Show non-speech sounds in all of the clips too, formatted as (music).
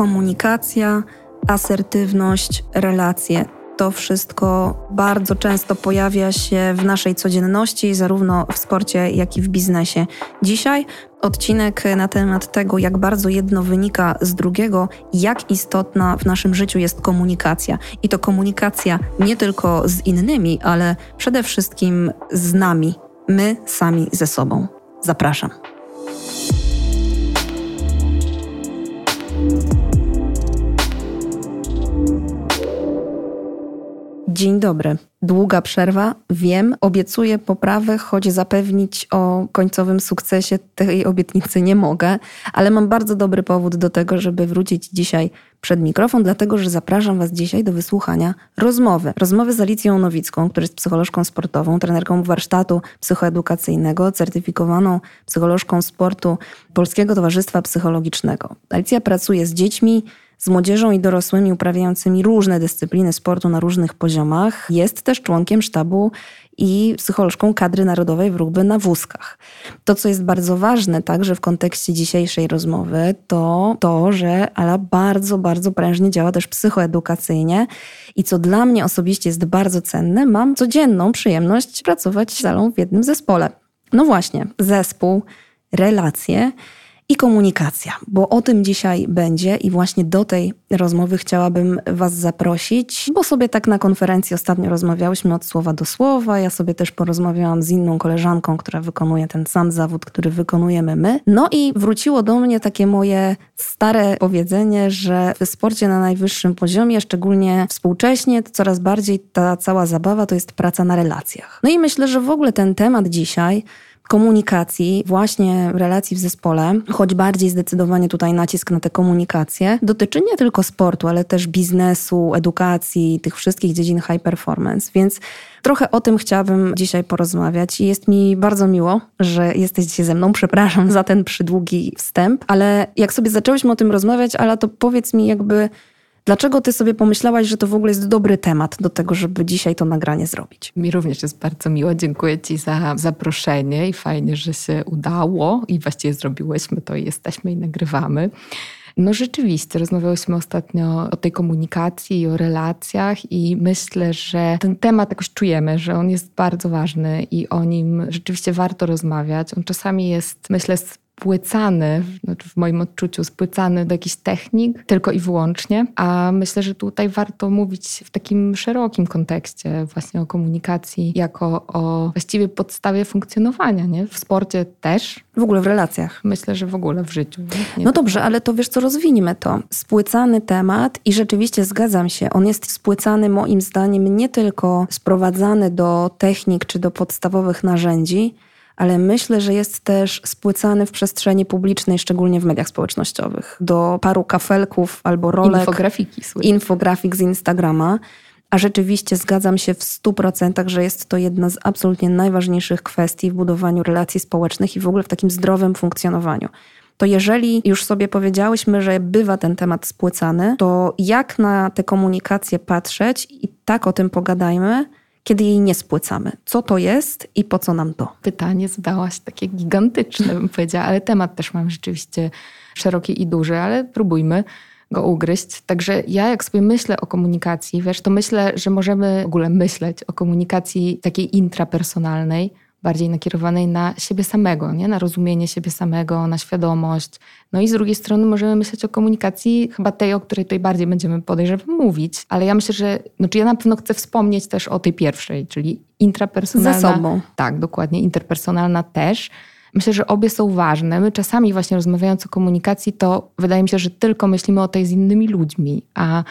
komunikacja, asertywność, relacje. To wszystko bardzo często pojawia się w naszej codzienności, zarówno w sporcie, jak i w biznesie. Dzisiaj odcinek na temat tego, jak bardzo jedno wynika z drugiego, jak istotna w naszym życiu jest komunikacja. I to komunikacja nie tylko z innymi, ale przede wszystkim z nami, my sami ze sobą. Zapraszam. Dzień dobry. Długa przerwa, wiem, obiecuję poprawę, choć zapewnić o końcowym sukcesie tej obietnicy nie mogę, ale mam bardzo dobry powód do tego, żeby wrócić dzisiaj przed mikrofon, dlatego że zapraszam Was dzisiaj do wysłuchania rozmowy. Rozmowy z Alicją Nowicką, która jest psycholożką sportową, trenerką warsztatu psychoedukacyjnego, certyfikowaną psycholożką sportu Polskiego Towarzystwa Psychologicznego. Alicja pracuje z dziećmi, z młodzieżą i dorosłymi uprawiającymi różne dyscypliny sportu na różnych poziomach. Jest też członkiem sztabu i psycholożką kadry narodowej w rugby na wózkach. To, co jest bardzo ważne także w kontekście dzisiejszej rozmowy, to to, że Ala bardzo, bardzo prężnie działa też psychoedukacyjnie i co dla mnie osobiście jest bardzo cenne, mam codzienną przyjemność pracować z Alą w jednym zespole. No właśnie, zespół, relacje i komunikacja, bo o tym dzisiaj będzie i właśnie do tej rozmowy chciałabym Was zaprosić, bo sobie tak na konferencji ostatnio rozmawiałyśmy od słowa do słowa. Ja sobie też porozmawiałam z inną koleżanką, która wykonuje ten sam zawód, który wykonujemy my. No i wróciło do mnie takie moje stare powiedzenie, że w sporcie na najwyższym poziomie, szczególnie współcześnie, coraz bardziej ta cała zabawa to jest praca na relacjach. No i myślę, że w ogóle ten temat dzisiaj komunikacji, właśnie relacji w zespole, choć bardziej zdecydowanie tutaj nacisk na te komunikacje, dotyczy nie tylko sportu, ale też biznesu, edukacji, tych wszystkich dziedzin high performance. Więc trochę o tym chciałabym dzisiaj porozmawiać i jest mi bardzo miło, że jesteś dzisiaj ze mną. Przepraszam za ten przydługi wstęp, ale jak sobie zaczęłyśmy o tym rozmawiać, ale to powiedz mi jakby Dlaczego ty sobie pomyślałaś, że to w ogóle jest dobry temat do tego, żeby dzisiaj to nagranie zrobić? Mi również jest bardzo miło. Dziękuję ci za zaproszenie i fajnie, że się udało i właściwie zrobiłyśmy to i jesteśmy i nagrywamy. No rzeczywiście, rozmawiałyśmy ostatnio o tej komunikacji i o relacjach i myślę, że ten temat jakoś czujemy, że on jest bardzo ważny i o nim rzeczywiście warto rozmawiać. On czasami jest, myślę, spłycany, znaczy w moim odczuciu spłycany do jakichś technik tylko i wyłącznie, a myślę, że tutaj warto mówić w takim szerokim kontekście właśnie o komunikacji jako o właściwie podstawie funkcjonowania, nie? W sporcie też. W ogóle w relacjach. Myślę, że w ogóle w życiu. No dobrze, ale to wiesz co, rozwinimy to. Spłycany temat i rzeczywiście zgadzam się, on jest spłycany moim zdaniem nie tylko sprowadzany do technik czy do podstawowych narzędzi, ale myślę, że jest też spłycany w przestrzeni publicznej, szczególnie w mediach społecznościowych. Do paru kafelków albo rolek. Infografiki. Infografik z Instagrama. A rzeczywiście zgadzam się w stu procentach, że jest to jedna z absolutnie najważniejszych kwestii w budowaniu relacji społecznych i w ogóle w takim zdrowym funkcjonowaniu. To jeżeli już sobie powiedziałyśmy, że bywa ten temat spłycany, to jak na tę komunikację patrzeć i tak o tym pogadajmy, kiedy jej nie spłycamy. Co to jest i po co nam to? Pytanie zadałaś takie gigantyczne, bym powiedziała, ale temat też mam rzeczywiście szeroki i duży, ale próbujmy go ugryźć. Także ja jak sobie myślę o komunikacji, wiesz, to myślę, że możemy w ogóle myśleć o komunikacji takiej intrapersonalnej, bardziej nakierowanej na siebie samego, nie? na rozumienie siebie samego, na świadomość. No i z drugiej strony możemy myśleć o komunikacji, chyba tej, o której tutaj bardziej będziemy podejrzewam mówić, ale ja myślę, że, znaczy ja na pewno chcę wspomnieć też o tej pierwszej, czyli intrapersonalna. Ze sobą. Tak, dokładnie, interpersonalna też. Myślę, że obie są ważne. My czasami właśnie rozmawiając o komunikacji, to wydaje mi się, że tylko myślimy o tej z innymi ludźmi, a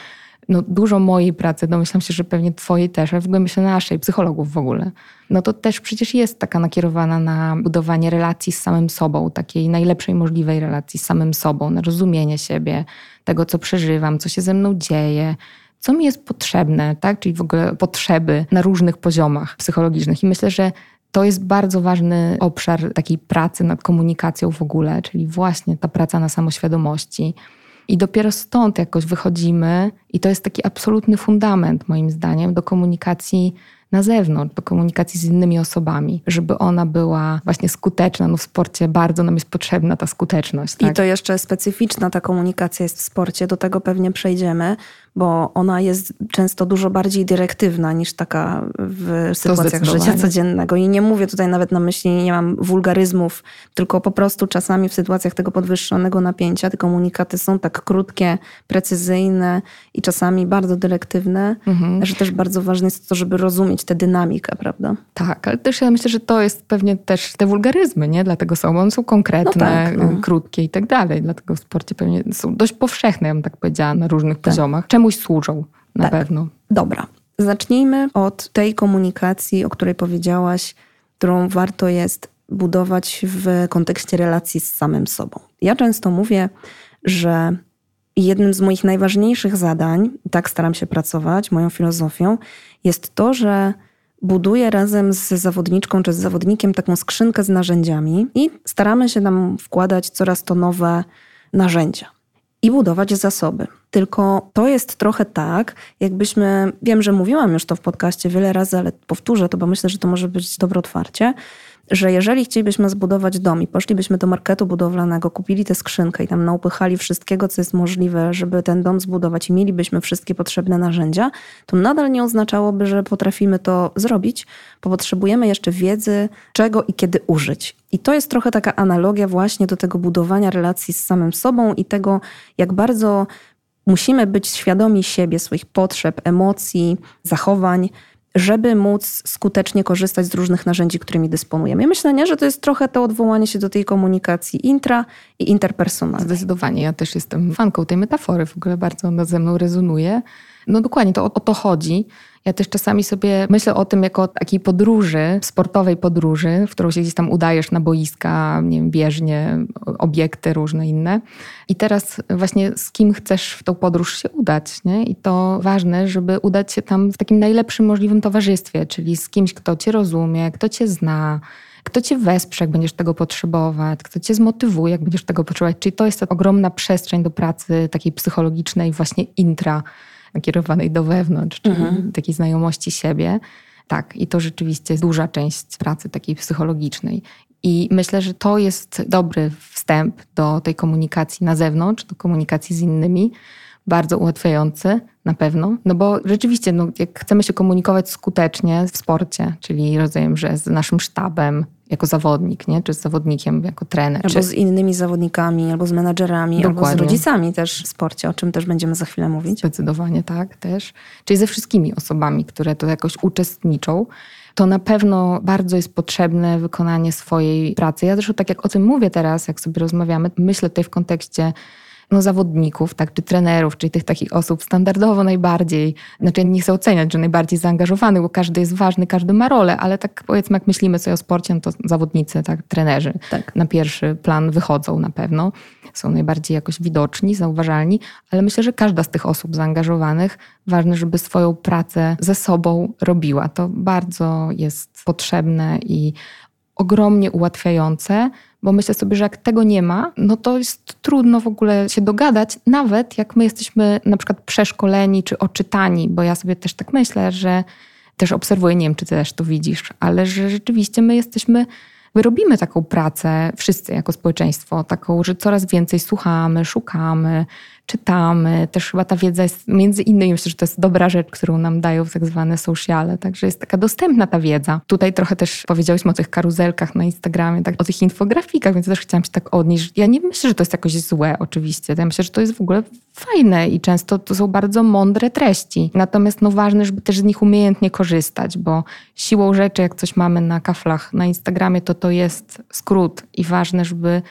no, dużo mojej pracy, domyślam się, że pewnie twojej też, ale w ogóle myślę naszej, psychologów w ogóle, no to też przecież jest taka nakierowana na budowanie relacji z samym sobą, takiej najlepszej możliwej relacji z samym sobą, na rozumienie siebie, tego, co przeżywam, co się ze mną dzieje, co mi jest potrzebne, tak? czyli w ogóle potrzeby na różnych poziomach psychologicznych. I myślę, że to jest bardzo ważny obszar takiej pracy nad komunikacją w ogóle, czyli właśnie ta praca na samoświadomości. I dopiero stąd jakoś wychodzimy, i to jest taki absolutny fundament, moim zdaniem, do komunikacji na zewnątrz, do komunikacji z innymi osobami, żeby ona była właśnie skuteczna. No w sporcie bardzo nam jest potrzebna ta skuteczność. Tak? I to jeszcze specyficzna ta komunikacja jest w sporcie, do tego pewnie przejdziemy, bo ona jest często dużo bardziej dyrektywna niż taka w sytuacjach życia codziennego. I nie mówię tutaj nawet na myśli, nie mam wulgaryzmów, tylko po prostu czasami w sytuacjach tego podwyższonego napięcia te komunikaty są tak krótkie, precyzyjne i czasami bardzo dyrektywne, mhm. że też bardzo ważne jest to, żeby rozumieć tę dynamikę, prawda? Tak, ale też ja myślę, że to jest pewnie też te wulgaryzmy, nie? Dlatego są, one są konkretne, no tak, no. krótkie i tak dalej. Dlatego w sporcie pewnie są dość powszechne, ja bym tak powiedziała, na różnych tak. poziomach. Czemuś służą na tak. pewno. Dobra. Zacznijmy od tej komunikacji, o której powiedziałaś, którą warto jest budować w kontekście relacji z samym sobą. Ja często mówię, że jednym z moich najważniejszych zadań, tak staram się pracować, moją filozofią, jest to, że buduję razem z zawodniczką czy z zawodnikiem taką skrzynkę z narzędziami i staramy się tam wkładać coraz to nowe narzędzia i budować zasoby. Tylko to jest trochę tak, jakbyśmy, wiem, że mówiłam już to w podcaście wiele razy, ale powtórzę to, bo myślę, że to może być dobre otwarcie, że jeżeli chcielibyśmy zbudować dom i poszlibyśmy do marketu budowlanego, kupili tę skrzynkę i tam naupychali wszystkiego, co jest możliwe, żeby ten dom zbudować i mielibyśmy wszystkie potrzebne narzędzia, to nadal nie oznaczałoby, że potrafimy to zrobić, bo potrzebujemy jeszcze wiedzy, czego i kiedy użyć. I to jest trochę taka analogia właśnie do tego budowania relacji z samym sobą i tego, jak bardzo musimy być świadomi siebie, swoich potrzeb, emocji, zachowań, żeby móc skutecznie korzystać z różnych narzędzi, którymi dysponujemy. I myślę, nie, że to jest trochę to odwołanie się do tej komunikacji intra i interpersonalnej. Zdecydowanie. Ja też jestem fanką tej metafory. W ogóle bardzo ona ze mną rezonuje. No dokładnie, to o, o to chodzi. Ja też czasami sobie myślę o tym jako takiej podróży, sportowej podróży, w którą się gdzieś tam udajesz na boiska, nie wiem, bieżnie, obiekty różne inne. I teraz właśnie z kim chcesz w tą podróż się udać, nie? I to ważne, żeby udać się tam w takim najlepszym możliwym towarzystwie, czyli z kimś, kto cię rozumie, kto cię zna, kto cię wesprze, jak będziesz tego potrzebować, kto cię zmotywuje, jak będziesz tego potrzebować. Czyli to jest ta ogromna przestrzeń do pracy takiej psychologicznej, właśnie intra kierowanej do wewnątrz, czyli mhm. takiej znajomości siebie. Tak, i to rzeczywiście jest duża część pracy takiej psychologicznej. I myślę, że to jest dobry wstęp do tej komunikacji na zewnątrz, do komunikacji z innymi, bardzo ułatwiający na pewno, no bo rzeczywiście, no, jak chcemy się komunikować skutecznie w sporcie, czyli rozumiem, że z naszym sztabem, jako zawodnik, nie? czy z zawodnikiem jako trener. Albo czy... z innymi zawodnikami, albo z menadżerami, Dokładnie. albo z rodzicami też w sporcie, o czym też będziemy za chwilę mówić. Zdecydowanie tak też. Czyli ze wszystkimi osobami, które to jakoś uczestniczą to na pewno bardzo jest potrzebne wykonanie swojej pracy. Ja zresztą tak jak o tym mówię teraz, jak sobie rozmawiamy, myślę tutaj w kontekście no, zawodników, tak, czy trenerów, czyli tych takich osób standardowo najbardziej, znaczy ja nie chcę oceniać, że najbardziej zaangażowanych, bo każdy jest ważny, każdy ma rolę, ale tak powiedzmy, jak myślimy sobie o sporcie, no to zawodnicy, tak, trenerzy tak. na pierwszy plan wychodzą na pewno, są najbardziej jakoś widoczni, zauważalni, ale myślę, że każda z tych osób zaangażowanych, ważne, żeby swoją pracę ze sobą robiła. To bardzo jest potrzebne i ogromnie ułatwiające, bo myślę sobie, że jak tego nie ma, no to jest trudno w ogóle się dogadać, nawet jak my jesteśmy na przykład przeszkoleni czy oczytani, bo ja sobie też tak myślę, że też obserwuję, nie wiem czy ty też to widzisz, ale że rzeczywiście my jesteśmy My robimy taką pracę, wszyscy jako społeczeństwo, taką, że coraz więcej słuchamy, szukamy, czytamy. Też chyba ta wiedza jest, między innymi, myślę, że to jest dobra rzecz, którą nam dają tak zwane sociale, także jest taka dostępna ta wiedza. Tutaj trochę też powiedziałyśmy o tych karuzelkach na Instagramie, tak, o tych infografikach, więc też chciałam się tak odnieść. Ja nie myślę, że to jest jakoś złe oczywiście. Ja myślę, że to jest w ogóle fajne i często to są bardzo mądre treści. Natomiast no ważne, żeby też z nich umiejętnie korzystać, bo siłą rzeczy, jak coś mamy na kaflach na Instagramie, to to jest skrót i ważne, żeby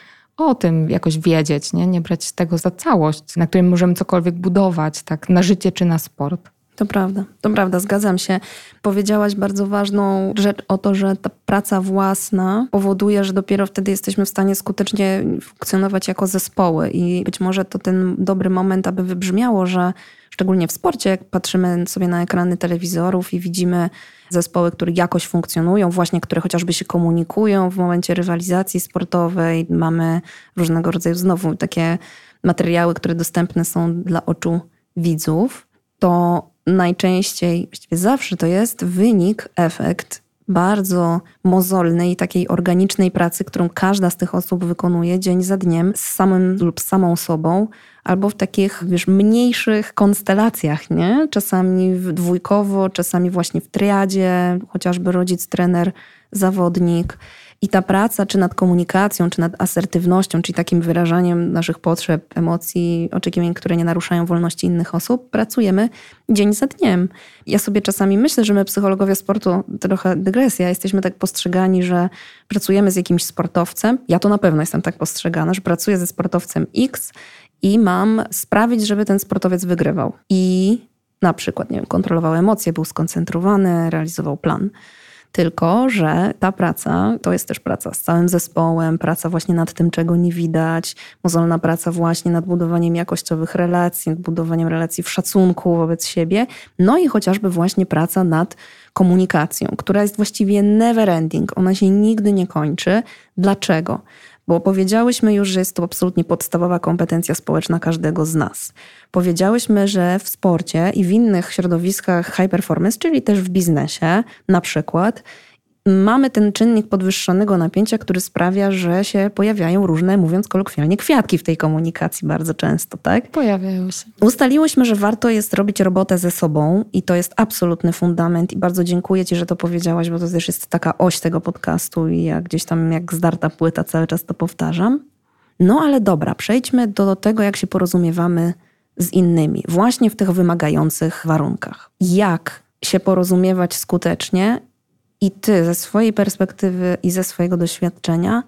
o tym jakoś wiedzieć, nie? nie brać tego za całość, na którym możemy cokolwiek budować, tak na życie czy na sport. To prawda, to prawda, zgadzam się. Powiedziałaś bardzo ważną rzecz o to, że ta praca własna powoduje, że dopiero wtedy jesteśmy w stanie skutecznie funkcjonować jako zespoły i być może to ten dobry moment, aby wybrzmiało, że szczególnie w sporcie, jak patrzymy sobie na ekrany telewizorów i widzimy zespoły, które jakoś funkcjonują, właśnie które chociażby się komunikują w momencie rywalizacji sportowej. Mamy różnego rodzaju znowu takie materiały, które dostępne są dla oczu widzów, to najczęściej, właściwie zawsze to jest wynik, efekt bardzo mozolnej, takiej organicznej pracy, którą każda z tych osób wykonuje dzień za dniem z samym lub samą sobą, albo w takich, wiesz, mniejszych konstelacjach, nie? Czasami dwójkowo, czasami właśnie w triadzie, chociażby rodzic, trener, zawodnik. I ta praca, czy nad komunikacją, czy nad asertywnością, czyli takim wyrażaniem naszych potrzeb, emocji, oczekiwań, które nie naruszają wolności innych osób, pracujemy dzień za dniem. Ja sobie czasami myślę, że my, psychologowie sportu, trochę dygresja, jesteśmy tak postrzegani, że pracujemy z jakimś sportowcem. Ja to na pewno jestem tak postrzegana, że pracuję ze sportowcem X i mam sprawić, żeby ten sportowiec wygrywał. I na przykład, nie wiem, kontrolował emocje, był skoncentrowany, realizował plan. Tylko, że ta praca to jest też praca z całym zespołem, praca właśnie nad tym, czego nie widać, mozolna praca właśnie nad budowaniem jakościowych relacji, nad budowaniem relacji w szacunku wobec siebie, no i chociażby właśnie praca nad komunikacją, która jest właściwie never ending, ona się nigdy nie kończy. Dlaczego? Bo powiedziałyśmy już, że jest to absolutnie podstawowa kompetencja społeczna każdego z nas. Powiedziałyśmy, że w sporcie i w innych środowiskach high performance, czyli też w biznesie na przykład, mamy ten czynnik podwyższonego napięcia, który sprawia, że się pojawiają różne, mówiąc kolokwialnie, kwiatki w tej komunikacji bardzo często, tak? Pojawiają się. Ustaliłyśmy, że warto jest robić robotę ze sobą i to jest absolutny fundament i bardzo dziękuję Ci, że to powiedziałaś, bo to też jest taka oś tego podcastu i ja gdzieś tam jak zdarta płyta cały czas to powtarzam. No ale dobra, przejdźmy do tego, jak się porozumiewamy z innymi, właśnie w tych wymagających warunkach. Jak się porozumiewać skutecznie i ty ze swojej perspektywy i ze swojego doświadczenia,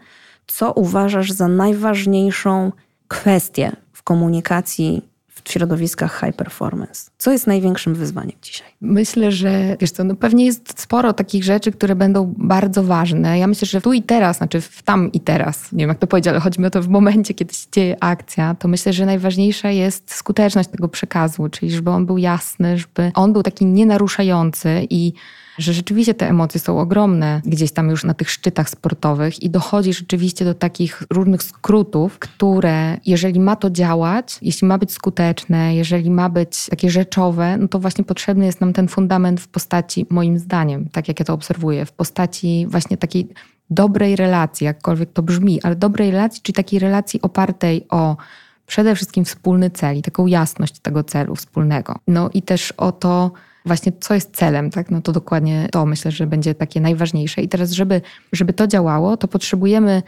co uważasz za najważniejszą kwestię w komunikacji w środowiskach high performance? Co jest największym wyzwaniem dzisiaj? Myślę, że wiesz co, no pewnie jest sporo takich rzeczy, które będą bardzo ważne. Ja myślę, że tu i teraz, znaczy w tam i teraz, nie wiem jak to powiedzieć, ale chodzi mi o to w momencie, kiedy się dzieje akcja, to myślę, że najważniejsza jest skuteczność tego przekazu, czyli żeby on był jasny, żeby on był taki nienaruszający i że rzeczywiście te emocje są ogromne gdzieś tam już na tych szczytach sportowych i dochodzi rzeczywiście do takich różnych skrótów, które jeżeli ma to działać, jeśli ma być skuteczne, jeżeli ma być takie rzeczowe, no to właśnie potrzebny jest nam ten fundament w postaci, moim zdaniem, tak jak ja to obserwuję, w postaci właśnie takiej dobrej relacji, jakkolwiek to brzmi, ale dobrej relacji, czyli takiej relacji opartej o przede wszystkim wspólny cel i taką jasność tego celu wspólnego. No i też o to, właśnie co jest celem, tak? No to dokładnie to myślę, że będzie takie najważniejsze. I teraz, żeby, żeby to działało, to potrzebujemy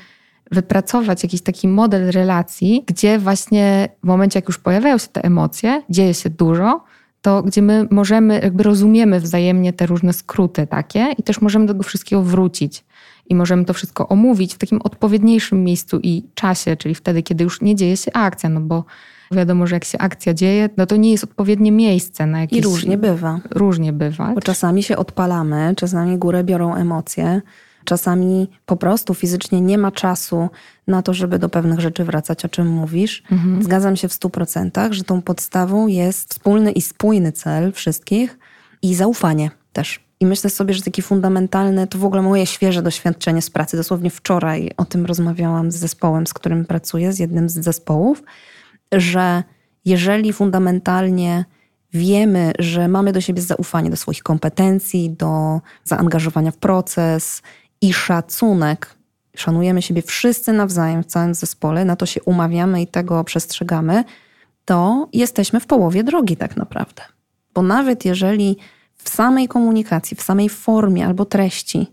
wypracować jakiś taki model relacji, gdzie właśnie w momencie, jak już pojawiają się te emocje, dzieje się dużo, to gdzie my możemy, jakby rozumiemy wzajemnie te różne skróty takie i też możemy do tego wszystkiego wrócić. I możemy to wszystko omówić w takim odpowiedniejszym miejscu i czasie, czyli wtedy, kiedy już nie dzieje się akcja, no bo Wiadomo, że jak się akcja dzieje, no to nie jest odpowiednie miejsce na jakieś... I różnie bywa. Różnie bywa. Bo czasami się odpalamy, czasami górę biorą emocje, czasami po prostu fizycznie nie ma czasu na to, żeby do pewnych rzeczy wracać, o czym mówisz. Mhm. Zgadzam się w stu procentach, że tą podstawą jest wspólny i spójny cel wszystkich i zaufanie też. I myślę sobie, że taki fundamentalny, to w ogóle moje świeże doświadczenie z pracy. Dosłownie wczoraj o tym rozmawiałam z zespołem, z którym pracuję, z jednym z zespołów że jeżeli fundamentalnie wiemy, że mamy do siebie zaufanie, do swoich kompetencji, do zaangażowania w proces i szacunek, szanujemy siebie wszyscy nawzajem w całym zespole, na to się umawiamy i tego przestrzegamy, to jesteśmy w połowie drogi tak naprawdę. Bo nawet jeżeli w samej komunikacji, w samej formie albo treści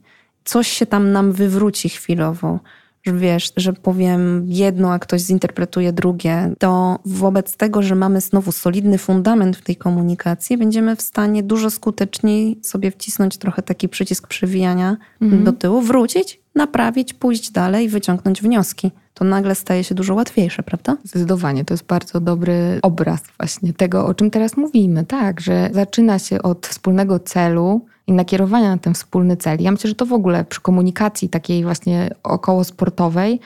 coś się tam nam wywróci chwilowo, że wiesz, że powiem jedno, a ktoś zinterpretuje drugie, to wobec tego, że mamy znowu solidny fundament w tej komunikacji, będziemy w stanie dużo skuteczniej sobie wcisnąć trochę taki przycisk przewijania mhm. do tyłu, wrócić, naprawić, pójść dalej, wyciągnąć wnioski. To nagle staje się dużo łatwiejsze, prawda? Zdecydowanie, to jest bardzo dobry obraz właśnie tego, o czym teraz mówimy, tak, że zaczyna się od wspólnego celu, i nakierowania na ten wspólny cel. Ja myślę, że to w ogóle przy komunikacji takiej właśnie około sportowej,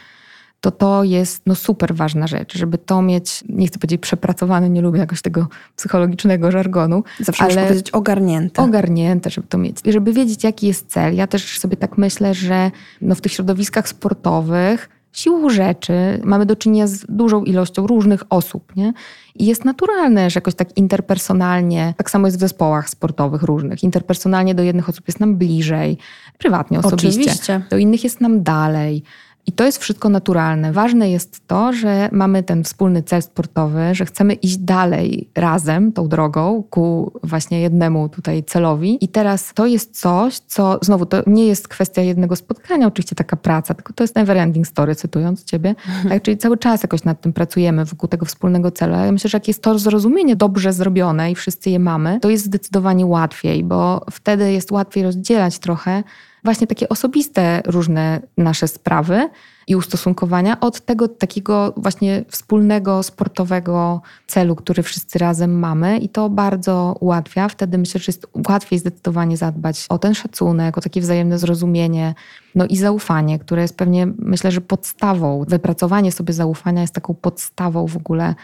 to to jest no, super ważna rzecz, żeby to mieć, nie chcę powiedzieć przepracowane, nie lubię jakoś tego psychologicznego żargonu. Zawsze ale powiedzieć ogarnięte. Ogarnięte, żeby to mieć. I żeby wiedzieć, jaki jest cel. Ja też sobie tak myślę, że no, w tych środowiskach sportowych siłą rzeczy mamy do czynienia z dużą ilością różnych osób, nie? I jest naturalne, że jakoś tak interpersonalnie, tak samo jest w zespołach sportowych różnych, interpersonalnie do jednych osób jest nam bliżej, prywatnie, osobiście. Oczywiście. Do innych jest nam dalej. I to jest wszystko naturalne. Ważne jest to, że mamy ten wspólny cel sportowy, że chcemy iść dalej razem tą drogą ku właśnie jednemu tutaj celowi. I teraz to jest coś, co znowu to nie jest kwestia jednego spotkania, oczywiście taka praca, tylko to jest never ending story, cytując ciebie. (laughs) Tak, czyli cały czas jakoś nad tym pracujemy wokół tego wspólnego celu. Ja myślę, że jak jest to zrozumienie dobrze zrobione i wszyscy je mamy, to jest zdecydowanie łatwiej, bo wtedy jest łatwiej rozdzielać trochę właśnie takie osobiste różne nasze sprawy i ustosunkowania od tego takiego właśnie wspólnego sportowego celu, który wszyscy razem mamy i to bardzo ułatwia. Wtedy myślę, że jest łatwiej zdecydowanie zadbać o ten szacunek, o takie wzajemne zrozumienie, no i zaufanie, które jest pewnie, myślę, że podstawą, wypracowanie sobie zaufania jest taką podstawą w ogóle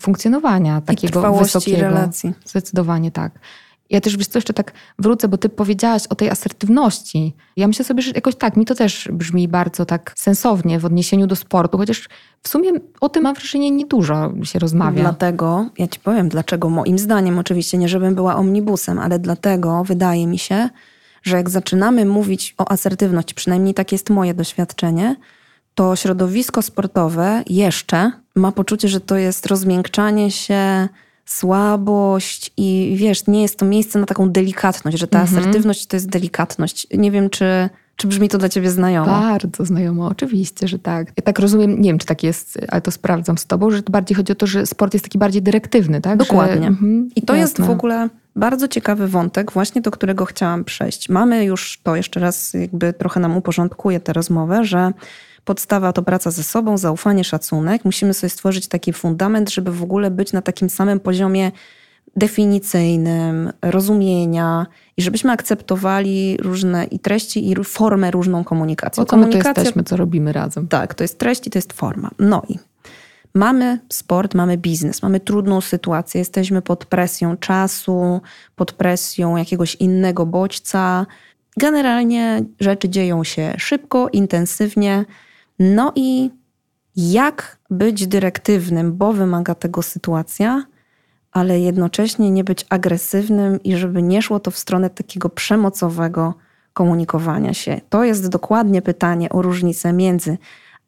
funkcjonowania takiego I wysokiego. relacji. Zdecydowanie tak. Ja też wiesz co, jeszcze tak wrócę, bo ty powiedziałaś o tej asertywności. Ja myślę sobie, że jakoś tak, mi to też brzmi bardzo tak sensownie w odniesieniu do sportu, chociaż w sumie o tym mam wrażenie niedużo się rozmawia. Dlatego, ja ci powiem dlaczego, moim zdaniem oczywiście, nie żebym była omnibusem, ale dlatego wydaje mi się, że jak zaczynamy mówić o asertywności, przynajmniej takie jest moje doświadczenie, to środowisko sportowe jeszcze ma poczucie, że to jest rozmiękczanie się, słabość i wiesz, nie jest to miejsce na taką delikatność, że ta mhm. asertywność to jest delikatność. Nie wiem, czy, czy brzmi to dla ciebie znajomo. Bardzo znajomo, oczywiście, że tak. Ja tak rozumiem, nie wiem, czy tak jest, ale to sprawdzam z tobą, że bardziej chodzi o to, że sport jest taki bardziej dyrektywny, tak? Dokładnie. Że, mhm, I to jasne. jest w ogóle bardzo ciekawy wątek, właśnie do którego chciałam przejść. Mamy już to, jeszcze raz jakby trochę nam uporządkuje tę rozmowę, że Podstawa to praca ze sobą, zaufanie, szacunek. Musimy sobie stworzyć taki fundament, żeby w ogóle być na takim samym poziomie definicyjnym, rozumienia i żebyśmy akceptowali różne i treści, i formę różną komunikacji. Bo Komunikacja, my to jesteśmy, co robimy razem. Tak, to jest treść i to jest forma. No i mamy sport, mamy biznes, mamy trudną sytuację, jesteśmy pod presją czasu, pod presją jakiegoś innego bodźca. Generalnie rzeczy dzieją się szybko, intensywnie. No i jak być dyrektywnym, bo wymaga tego sytuacja, ale jednocześnie nie być agresywnym i żeby nie szło to w stronę takiego przemocowego komunikowania się. To jest dokładnie pytanie o różnicę między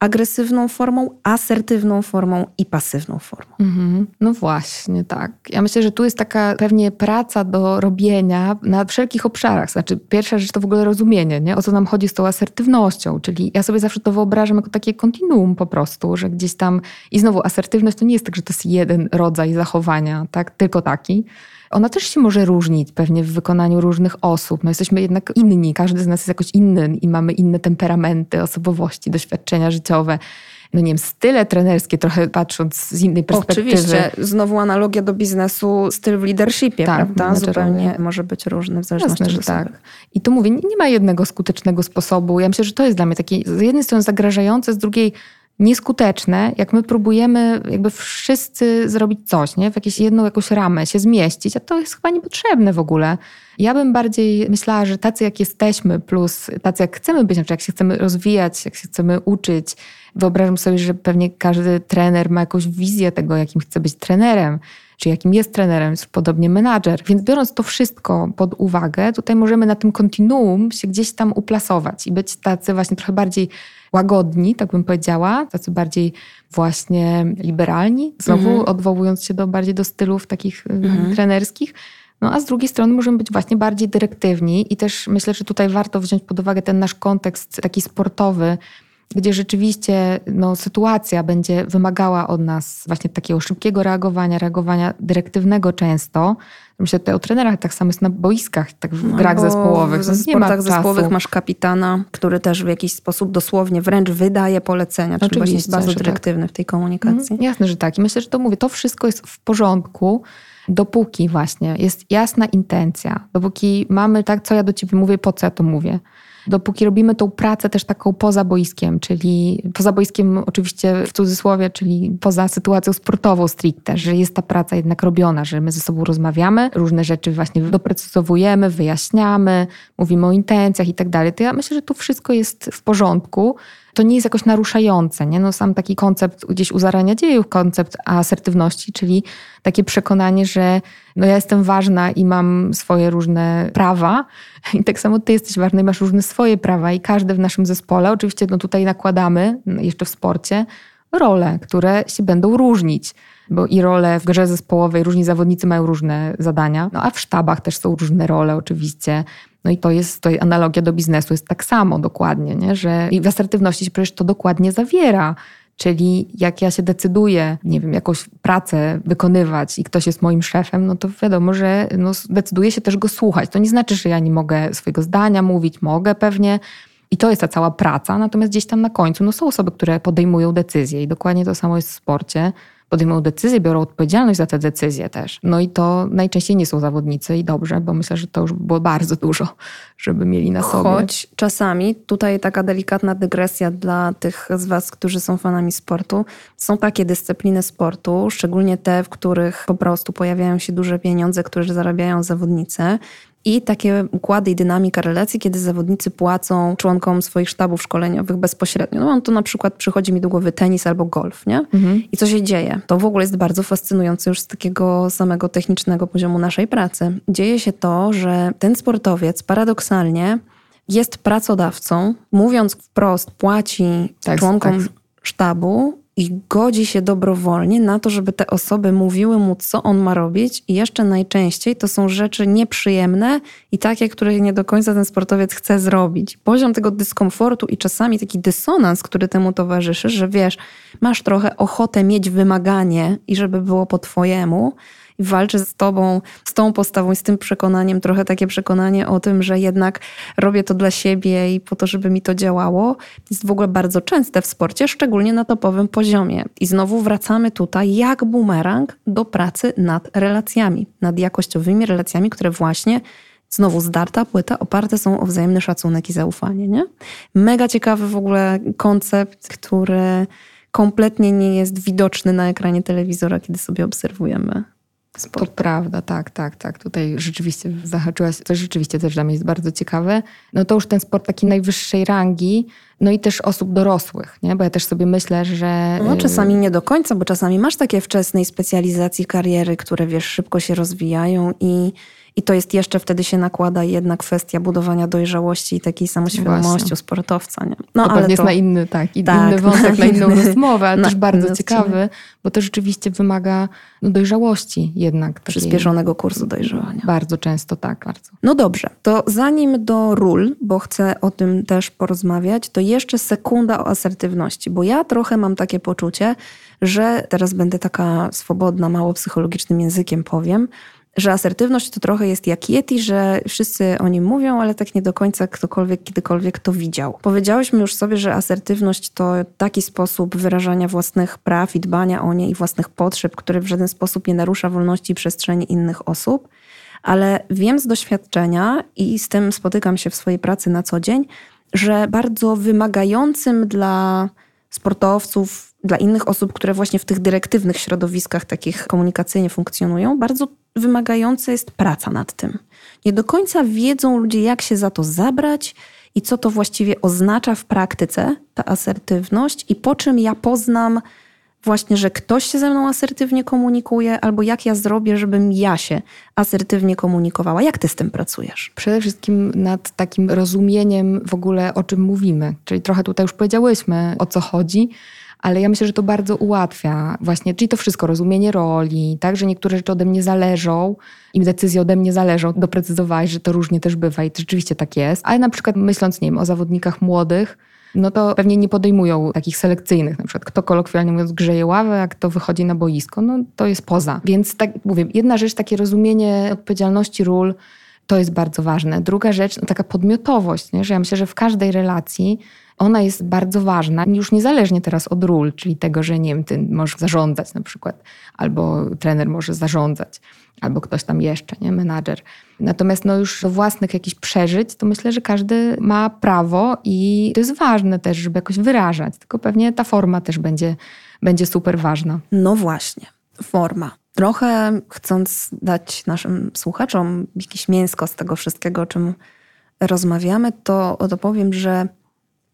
agresywną formą, asertywną formą i pasywną formą. Mhm. No właśnie, tak. Ja myślę, że tu jest taka pewnie praca do robienia na wszelkich obszarach. Znaczy, pierwsza rzecz to w ogóle rozumienie, nie? o co nam chodzi z tą asertywnością. Czyli ja sobie zawsze to wyobrażam jako takie kontinuum po prostu, że gdzieś tam i znowu asertywność to nie jest tak, że to jest jeden rodzaj zachowania, tak? tylko taki ona też się może różnić pewnie w wykonaniu różnych osób. No jesteśmy jednak inni, każdy z nas jest jakoś inny i mamy inne temperamenty, osobowości, doświadczenia życiowe no nie wiem, style trenerskie, trochę patrząc z innej perspektywy. Oczywiście, znowu analogia do biznesu, styl w leadershipie, tak, prawda? Zupełnie może być różny w zależności Jasne, że tak. I tu mówię, nie ma jednego skutecznego sposobu. Ja myślę, że to jest dla mnie takie z jednej strony zagrażające, z drugiej nieskuteczne, jak my próbujemy jakby wszyscy zrobić coś, nie? w jakąś jedną jakąś ramę się zmieścić, a to jest chyba niepotrzebne w ogóle. Ja bym bardziej myślała, że tacy jak jesteśmy, plus tacy jak chcemy być, znaczy jak się chcemy rozwijać, jak się chcemy uczyć, wyobrażam sobie, że pewnie każdy trener ma jakąś wizję tego, jakim chce być trenerem, czy jakim jest trenerem, podobnie menadżer. Więc biorąc to wszystko pod uwagę, tutaj możemy na tym kontinuum się gdzieś tam uplasować i być tacy właśnie trochę bardziej łagodni, tak bym powiedziała, tacy bardziej właśnie liberalni, znowu mhm. odwołując się do bardziej do stylów takich y, mhm. trenerskich. No a z drugiej strony możemy być właśnie bardziej dyrektywni i też myślę, że tutaj warto wziąć pod uwagę ten nasz kontekst taki sportowy, gdzie rzeczywiście no, sytuacja będzie wymagała od nas właśnie takiego szybkiego reagowania, reagowania dyrektywnego często. Myślę tutaj o trenerach, tak samo jest na boiskach, tak w no, grach zespołowych. W sportach zespołowych masz kapitana, który też w jakiś sposób dosłownie wręcz wydaje polecenia, czyli Oczywiście, właśnie jest bardzo dyrektywny tak. w tej komunikacji. Mm, jasne, że tak. I myślę, że to mówię, to wszystko jest w porządku, dopóki właśnie jest jasna intencja, dopóki mamy tak, co ja do ciebie mówię, po co ja to mówię dopóki robimy tą pracę też taką poza boiskiem, czyli poza boiskiem oczywiście w cudzysłowie, czyli poza sytuacją sportową stricte, że jest ta praca jednak robiona, że my ze sobą rozmawiamy, różne rzeczy właśnie doprecyzowujemy, wyjaśniamy, mówimy o intencjach i tak dalej, to ja myślę, że to wszystko jest w porządku to nie jest jakoś naruszające. Nie? No, sam taki koncept gdzieś u zarania dziejów, koncept asertywności, czyli takie przekonanie, że no ja jestem ważna i mam swoje różne prawa i tak samo ty jesteś ważna i masz różne swoje prawa i każdy w naszym zespole, oczywiście no tutaj nakładamy, jeszcze w sporcie, role, które się będą różnić bo i role w grze zespołowej, różni zawodnicy mają różne zadania, no a w sztabach też są różne role oczywiście. No i to jest, to analogia do biznesu jest tak samo dokładnie, nie? że i w asertywności się przecież to dokładnie zawiera. Czyli jak ja się decyduję, nie wiem, jakąś pracę wykonywać i ktoś jest moim szefem, no to wiadomo, że no, decyduję się też go słuchać. To nie znaczy, że ja nie mogę swojego zdania mówić, mogę pewnie. I to jest ta cała praca, natomiast gdzieś tam na końcu no, są osoby, które podejmują decyzje i dokładnie to samo jest w sporcie podejmują decyzje, biorą odpowiedzialność za te decyzje też. No i to najczęściej nie są zawodnicy i dobrze, bo myślę, że to już było bardzo dużo, żeby mieli na sobie. Choć czasami, tutaj taka delikatna dygresja dla tych z Was, którzy są fanami sportu, są takie dyscypliny sportu, szczególnie te, w których po prostu pojawiają się duże pieniądze, które zarabiają zawodnicy, i takie układy i dynamika relacji, kiedy zawodnicy płacą członkom swoich sztabów szkoleniowych bezpośrednio. No to na przykład przychodzi mi do głowy tenis albo golf, nie? Mhm. I co się dzieje? To w ogóle jest bardzo fascynujące już z takiego samego technicznego poziomu naszej pracy. Dzieje się to, że ten sportowiec paradoksalnie jest pracodawcą, mówiąc wprost, płaci tak, członkom tak. sztabu i godzi się dobrowolnie na to, żeby te osoby mówiły mu, co on ma robić, i jeszcze najczęściej to są rzeczy nieprzyjemne i takie, które nie do końca ten sportowiec chce zrobić. Poziom tego dyskomfortu i czasami taki dysonans, który temu towarzyszy, że wiesz, masz trochę ochotę mieć wymaganie i żeby było po twojemu, i walczę z tobą, z tą postawą i z tym przekonaniem, trochę takie przekonanie o tym, że jednak robię to dla siebie i po to, żeby mi to działało, jest w ogóle bardzo częste w sporcie, szczególnie na topowym poziomie. I znowu wracamy tutaj jak bumerang do pracy nad relacjami, nad jakościowymi relacjami, które właśnie Znowu zdarta płyta, oparte są o wzajemny szacunek i zaufanie. Nie? Mega ciekawy w ogóle koncept, który kompletnie nie jest widoczny na ekranie telewizora, kiedy sobie obserwujemy Sport. To prawda, tak, tak, tak. Tutaj rzeczywiście zahaczyłaś, to rzeczywiście też dla mnie jest bardzo ciekawe. No to już ten sport takiej najwyższej rangi, no i też osób dorosłych, nie? Bo ja też sobie myślę, że... No czasami nie do końca, bo czasami masz takie wczesnej specjalizacji kariery, które wiesz, szybko się rozwijają i i to jest jeszcze wtedy się nakłada jedna kwestia budowania dojrzałości i takiej samoświadomości Właśnie. u sportowca. Nie? No, to ale pewnie to... jest na inny, tak, tak, inny wątek, na inną (laughs) rozmowę, ale też bardzo ciekawy, bo to rzeczywiście wymaga no, dojrzałości jednak. Przyspieszonego kursu dojrzewania. Bardzo często tak, bardzo. No dobrze, to zanim do ról, bo chcę o tym też porozmawiać, to jeszcze sekunda o asertywności, bo ja trochę mam takie poczucie, że teraz będę taka swobodna, mało psychologicznym językiem powiem, że asertywność to trochę jest jak Yeti, że wszyscy o nim mówią, ale tak nie do końca ktokolwiek kiedykolwiek to widział. Powiedziałyśmy już sobie, że asertywność to taki sposób wyrażania własnych praw i dbania o nie i własnych potrzeb, który w żaden sposób nie narusza wolności przestrzeni innych osób. Ale wiem z doświadczenia i z tym spotykam się w swojej pracy na co dzień, że bardzo wymagającym dla sportowców, dla innych osób, które właśnie w tych dyrektywnych środowiskach takich komunikacyjnie funkcjonują, bardzo wymagająca jest praca nad tym. Nie do końca wiedzą ludzie, jak się za to zabrać i co to właściwie oznacza w praktyce, ta asertywność, i po czym ja poznam właśnie, że ktoś się ze mną asertywnie komunikuje, albo jak ja zrobię, żebym ja się asertywnie komunikowała. Jak ty z tym pracujesz? Przede wszystkim nad takim rozumieniem w ogóle, o czym mówimy. Czyli trochę tutaj już powiedziałyśmy, o co chodzi ale ja myślę, że to bardzo ułatwia właśnie, czyli to wszystko, rozumienie roli, tak, że niektóre rzeczy ode mnie zależą, im decyzje ode mnie zależą, doprecyzowałaś, że to różnie też bywa i to rzeczywiście tak jest, ale na przykład myśląc, nie wiem, o zawodnikach młodych, no to pewnie nie podejmują takich selekcyjnych, na przykład kto kolokwialnie mówiąc grzeje ławę, a kto wychodzi na boisko, no to jest poza. Więc tak mówię, jedna rzecz, takie rozumienie odpowiedzialności ról, to jest bardzo ważne. Druga rzecz, no taka podmiotowość, nie? że ja myślę, że w każdej relacji ona jest bardzo ważna, już niezależnie teraz od ról, czyli tego, że nie wiem, ty możesz zarządzać na przykład, albo trener może zarządzać, albo ktoś tam jeszcze, nie, menadżer. Natomiast no już do własnych jakichś przeżyć, to myślę, że każdy ma prawo i to jest ważne też, żeby jakoś wyrażać, tylko pewnie ta forma też będzie, będzie super ważna. No właśnie, forma. Trochę chcąc dać naszym słuchaczom jakieś mięsko z tego wszystkiego, o czym rozmawiamy, to, to powiem, że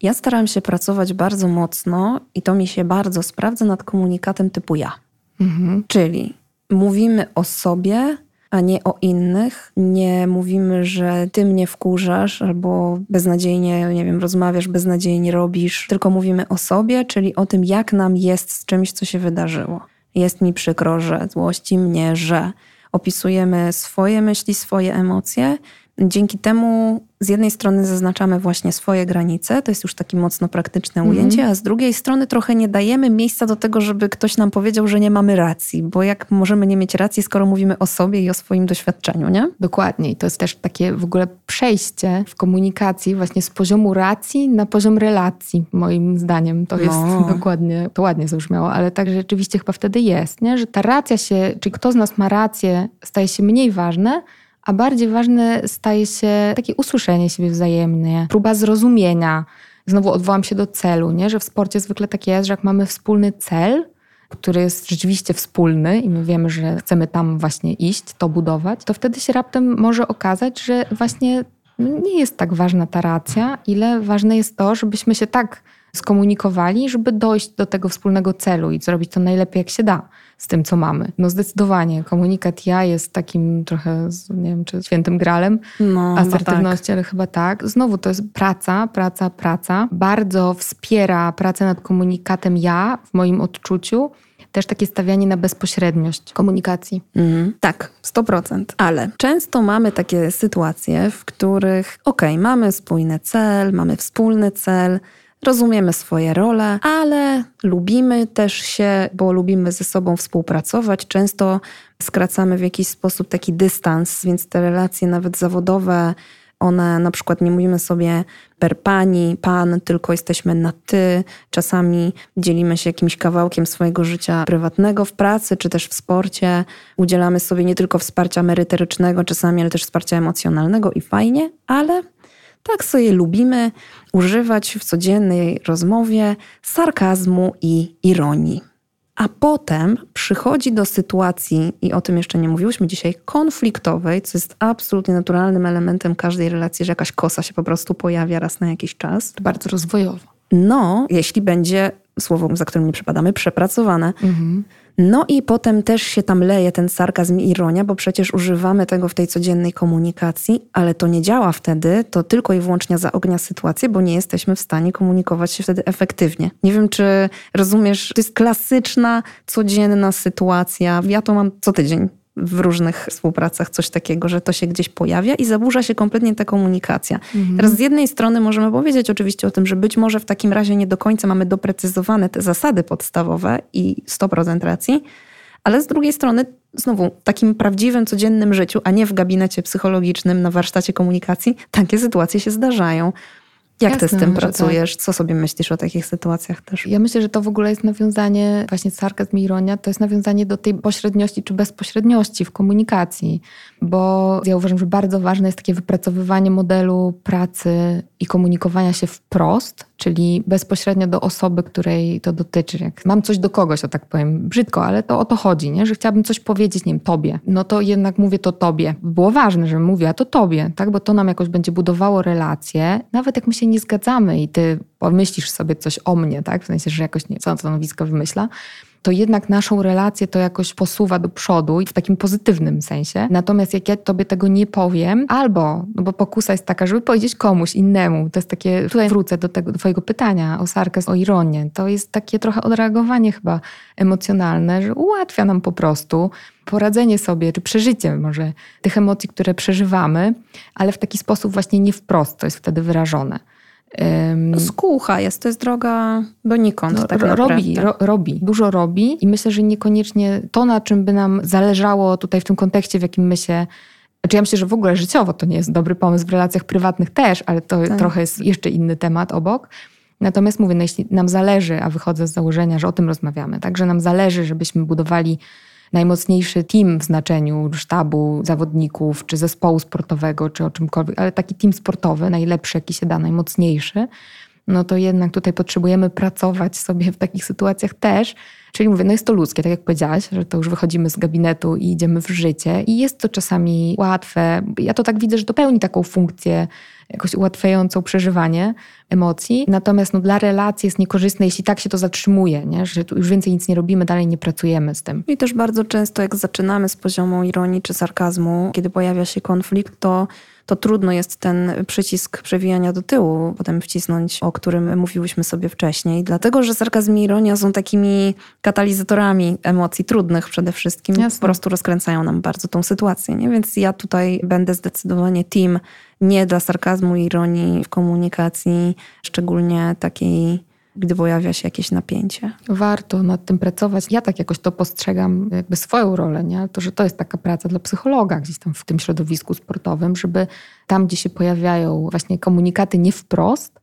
Ja staram się pracować bardzo mocno i to mi się bardzo sprawdza nad komunikatem typu ja. Mhm. Czyli mówimy o sobie, a nie o innych. Nie mówimy, że ty mnie wkurzasz albo beznadziejnie, nie wiem, rozmawiasz, beznadziejnie robisz, tylko mówimy o sobie, czyli o tym, jak nam jest z czymś, co się wydarzyło. Jest mi przykro, że złości mnie, że opisujemy swoje myśli, swoje emocje Dzięki temu z jednej strony zaznaczamy właśnie swoje granice, to jest już takie mocno praktyczne mhm. ujęcie, a z drugiej strony trochę nie dajemy miejsca do tego, żeby ktoś nam powiedział, że nie mamy racji, bo jak możemy nie mieć racji, skoro mówimy o sobie i o swoim doświadczeniu, nie? Dokładnie. I to jest też takie w ogóle przejście w komunikacji właśnie z poziomu racji na poziom relacji, moim zdaniem. To jest no. (laughs) dokładnie, to ładnie zabrzmiało, ale tak rzeczywiście chyba wtedy jest, nie? że ta racja się, czyli kto z nas ma rację, staje się mniej ważne, a bardziej ważne staje się takie usłyszenie siebie wzajemnie, próba zrozumienia. Znowu odwołam się do celu, nie? że w sporcie zwykle tak jest, że jak mamy wspólny cel, który jest rzeczywiście wspólny i my wiemy, że chcemy tam właśnie iść, to budować, to wtedy się raptem może okazać, że właśnie nie jest tak ważna ta racja, ile ważne jest to, żebyśmy się tak skomunikowali, żeby dojść do tego wspólnego celu i zrobić to najlepiej, jak się da z tym, co mamy. No zdecydowanie komunikat ja jest takim trochę, nie wiem, czy świętym gralem no, asertywności, tak. ale chyba tak. Znowu to jest praca, praca, praca. Bardzo wspiera pracę nad komunikatem ja w moim odczuciu też takie stawianie na bezpośredniość komunikacji. Mhm. Tak, 100%. Ale często mamy takie sytuacje, w których, okej, okay, mamy spójny cel, mamy wspólny cel, rozumiemy swoje role, ale lubimy też się, bo lubimy ze sobą współpracować. Często skracamy w jakiś sposób taki dystans, więc te relacje nawet zawodowe, one na przykład nie mówimy sobie per pani, pan, tylko jesteśmy na ty. Czasami dzielimy się jakimś kawałkiem swojego życia prywatnego w pracy czy też w sporcie. Udzielamy sobie nie tylko wsparcia merytorycznego czasami, ale też wsparcia emocjonalnego i fajnie, ale tak sobie lubimy używać w codziennej rozmowie sarkazmu i ironii. A potem przychodzi do sytuacji, i o tym jeszcze nie mówiłyśmy dzisiaj, konfliktowej, co jest absolutnie naturalnym elementem każdej relacji, że jakaś kosa się po prostu pojawia raz na jakiś czas. Bardzo rozwojowo. No, jeśli będzie słowo, za którym nie przepadamy, przepracowane. Mhm. No i potem też się tam leje ten sarkazm i ironia, bo przecież używamy tego w tej codziennej komunikacji, ale to nie działa wtedy, to tylko i wyłącznie zaognia sytuację, bo nie jesteśmy w stanie komunikować się wtedy efektywnie. Nie wiem, czy rozumiesz, to jest klasyczna, codzienna sytuacja. Ja to mam co tydzień w różnych współpracach coś takiego, że to się gdzieś pojawia i zaburza się kompletnie ta komunikacja. Mhm. Teraz z jednej strony możemy powiedzieć oczywiście o tym, że być może w takim razie nie do końca mamy doprecyzowane te zasady podstawowe i 100% racji, ale z drugiej strony znowu w takim prawdziwym, codziennym życiu, a nie w gabinecie psychologicznym na warsztacie komunikacji, takie sytuacje się zdarzają. Jak Jasne, ty z tym pracujesz? Tak. Co sobie myślisz o takich sytuacjach też? Ja myślę, że to w ogóle jest nawiązanie, właśnie sarkazm i ironia, to jest nawiązanie do tej pośredniości czy bezpośredniości w komunikacji, bo ja uważam, że bardzo ważne jest takie wypracowywanie modelu pracy i komunikowania się wprost, czyli bezpośrednio do osoby, której to dotyczy. Jak mam coś do kogoś, o tak powiem brzydko, ale to o to chodzi, nie? że chciałabym coś powiedzieć, nie wiem, tobie, no to jednak mówię to tobie. Było ważne, że mówię, a to tobie, tak? bo to nam jakoś będzie budowało relacje, nawet jak my się nie zgadzamy i ty pomyślisz sobie coś o mnie, tak? w sensie, że jakoś nie, co stanowisko wymyśla, to jednak naszą relację to jakoś posuwa do przodu i w takim pozytywnym sensie. Natomiast jak ja tobie tego nie powiem, albo, no bo pokusa jest taka, żeby powiedzieć komuś innemu, to jest takie, tutaj wrócę do tego do twojego pytania o sarkazm, o ironię, to jest takie trochę odreagowanie chyba emocjonalne, że ułatwia nam po prostu poradzenie sobie, czy przeżycie może tych emocji, które przeżywamy, ale w taki sposób właśnie nie wprost to jest wtedy wyrażone. Skółcha jest, to jest droga donikąd. No, tak robi, ro, robi, dużo robi i myślę, że niekoniecznie to, na czym by nam zależało tutaj w tym kontekście, w jakim my się znaczy ja myślę, że w ogóle życiowo to nie jest dobry pomysł w relacjach prywatnych też, ale to tak. trochę jest jeszcze inny temat obok. Natomiast mówię, no jeśli nam zależy, a wychodzę z założenia, że o tym rozmawiamy, tak, że nam zależy, żebyśmy budowali najmocniejszy team w znaczeniu sztabu zawodników, czy zespołu sportowego, czy o czymkolwiek, ale taki team sportowy, najlepszy, jaki się da, najmocniejszy, no to jednak tutaj potrzebujemy pracować sobie w takich sytuacjach też. Czyli mówię, no jest to ludzkie, tak jak powiedziałaś, że to już wychodzimy z gabinetu i idziemy w życie i jest to czasami łatwe. Ja to tak widzę, że to pełni taką funkcję jakoś ułatwiającą przeżywanie emocji. Natomiast no, dla relacji jest niekorzystne, jeśli tak się to zatrzymuje, nie? że już więcej nic nie robimy, dalej nie pracujemy z tym. I też bardzo często, jak zaczynamy z poziomu ironii czy sarkazmu, kiedy pojawia się konflikt, to to trudno jest ten przycisk przewijania do tyłu potem wcisnąć, o którym mówiłyśmy sobie wcześniej. Dlatego, że sarkazm i ironia są takimi katalizatorami emocji trudnych przede wszystkim. Jasne. Po prostu rozkręcają nam bardzo tą sytuację. Nie? Więc ja tutaj będę zdecydowanie team nie dla sarkazmu i ironii w komunikacji, szczególnie takiej gdy pojawia się jakieś napięcie. Warto nad tym pracować. Ja tak jakoś to postrzegam, jakby swoją rolę, nie? To, że to jest taka praca dla psychologa gdzieś tam w tym środowisku sportowym, żeby tam, gdzie się pojawiają właśnie komunikaty nie wprost,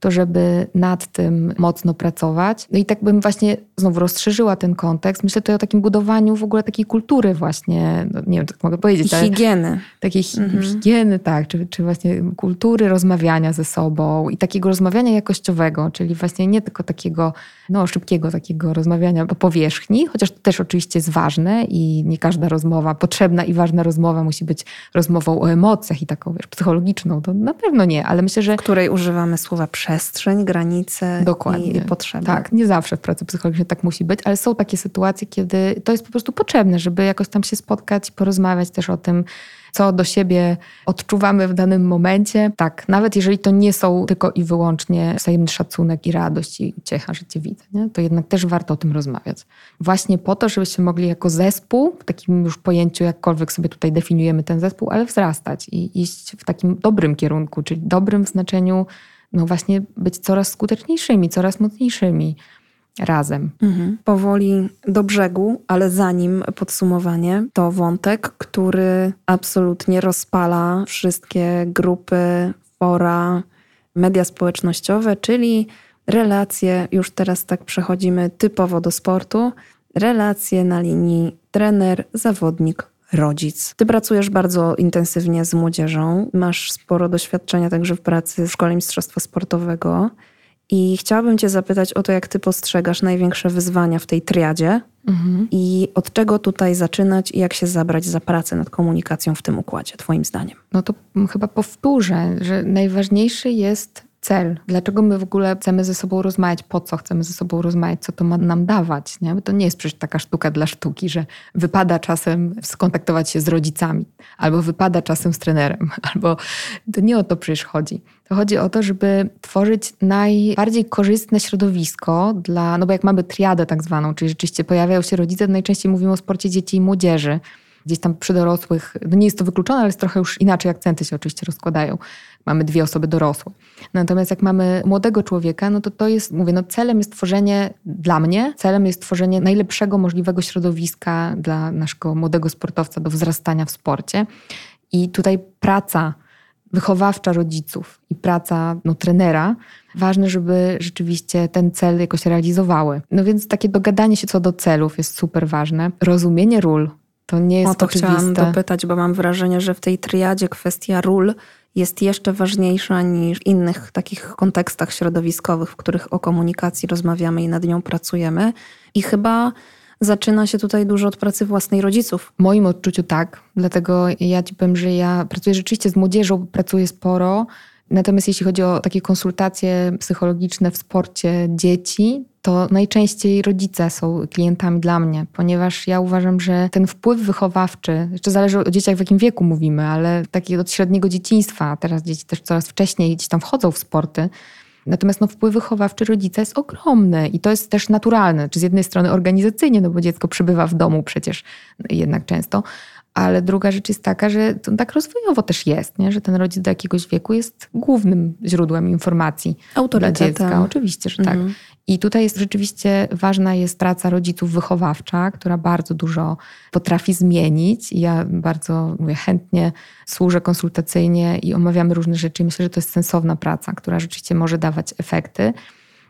to żeby nad tym mocno pracować. No i tak bym właśnie znowu rozszerzyła ten kontekst. Myślę tutaj o takim budowaniu w ogóle takiej kultury właśnie, no nie wiem, tak mogę powiedzieć. I higieny. Takiej hi mhm. higieny, tak, czy, czy właśnie kultury rozmawiania ze sobą i takiego rozmawiania jakościowego, czyli właśnie nie tylko takiego no, szybkiego takiego rozmawiania po powierzchni, chociaż to też oczywiście jest ważne i nie każda rozmowa, potrzebna i ważna rozmowa musi być rozmową o emocjach i taką wiesz, psychologiczną, to na pewno nie, ale myślę, że... W której używamy słowa przestrzeń, granice Dokładnie. i potrzeby. Tak, nie zawsze w pracy psychologicznej tak musi być, ale są takie sytuacje, kiedy to jest po prostu potrzebne, żeby jakoś tam się spotkać, porozmawiać też o tym, co do siebie odczuwamy w danym momencie. Tak, nawet jeżeli to nie są tylko i wyłącznie wzajemny szacunek i radość i ciecha, że cię widzę, nie? to jednak też warto o tym rozmawiać. Właśnie po to, żebyśmy mogli jako zespół, w takim już pojęciu, jakkolwiek sobie tutaj definiujemy ten zespół, ale wzrastać i iść w takim dobrym kierunku, czyli dobrym w znaczeniu, no właśnie być coraz skuteczniejszymi, coraz mocniejszymi razem. Mhm. Powoli do brzegu, ale zanim podsumowanie, to wątek, który absolutnie rozpala wszystkie grupy, fora, media społecznościowe, czyli relacje, już teraz tak przechodzimy typowo do sportu, relacje na linii trener, zawodnik, rodzic. Ty pracujesz bardzo intensywnie z młodzieżą, masz sporo doświadczenia także w pracy w Szkole Mistrzostwa Sportowego. I chciałabym Cię zapytać o to, jak Ty postrzegasz największe wyzwania w tej triadzie mhm. i od czego tutaj zaczynać i jak się zabrać za pracę nad komunikacją w tym układzie, Twoim zdaniem? No to chyba powtórzę, że najważniejszy jest cel. Dlaczego my w ogóle chcemy ze sobą rozmawiać? Po co chcemy ze sobą rozmawiać? Co to ma nam dawać? Nie? Bo to nie jest przecież taka sztuka dla sztuki, że wypada czasem skontaktować się z rodzicami, albo wypada czasem z trenerem, (laughs) albo to nie o to przecież chodzi. To chodzi o to, żeby tworzyć najbardziej korzystne środowisko dla, no bo jak mamy triadę tak zwaną, czyli rzeczywiście pojawiają się rodzice, najczęściej mówimy o sporcie dzieci i młodzieży, gdzieś tam przy dorosłych, no nie jest to wykluczone, ale jest trochę już inaczej akcenty się oczywiście rozkładają. Mamy dwie osoby dorosłe. Natomiast jak mamy młodego człowieka, no to to jest, mówię, no celem jest tworzenie dla mnie, celem jest tworzenie najlepszego możliwego środowiska dla naszego młodego sportowca do wzrastania w sporcie. I tutaj praca wychowawcza rodziców i praca no, trenera, ważne, żeby rzeczywiście ten cel jakoś realizowały. No więc takie dogadanie się co do celów jest super ważne. Rozumienie ról, to nie jest o to oczywiste. chciałam dopytać, bo mam wrażenie, że w tej triadzie kwestia ról jest jeszcze ważniejsza niż w innych takich kontekstach środowiskowych, w których o komunikacji rozmawiamy i nad nią pracujemy. I chyba zaczyna się tutaj dużo od pracy własnej rodziców. W moim odczuciu tak, dlatego ja ci powiem, że ja pracuję rzeczywiście z młodzieżą, pracuję sporo. Natomiast jeśli chodzi o takie konsultacje psychologiczne w sporcie dzieci, to najczęściej rodzice są klientami dla mnie, ponieważ ja uważam, że ten wpływ wychowawczy, jeszcze zależy o dzieciach w jakim wieku mówimy, ale taki od średniego dzieciństwa, teraz dzieci też coraz wcześniej gdzieś tam wchodzą w sporty, Natomiast no, wpływ wychowawczy rodzica jest ogromny i to jest też naturalne. Czy z jednej strony organizacyjnie, no bo dziecko przybywa w domu przecież jednak często, ale druga rzecz jest taka, że to tak rozwojowo też jest, nie? że ten rodzic do jakiegoś wieku jest głównym źródłem informacji dla dziecka. Oczywiście, że tak. Mhm. I tutaj jest rzeczywiście ważna jest praca rodziców wychowawcza, która bardzo dużo potrafi zmienić. I ja bardzo mówię, chętnie służę konsultacyjnie i omawiamy różne rzeczy. Myślę, że to jest sensowna praca, która rzeczywiście może dawać efekty.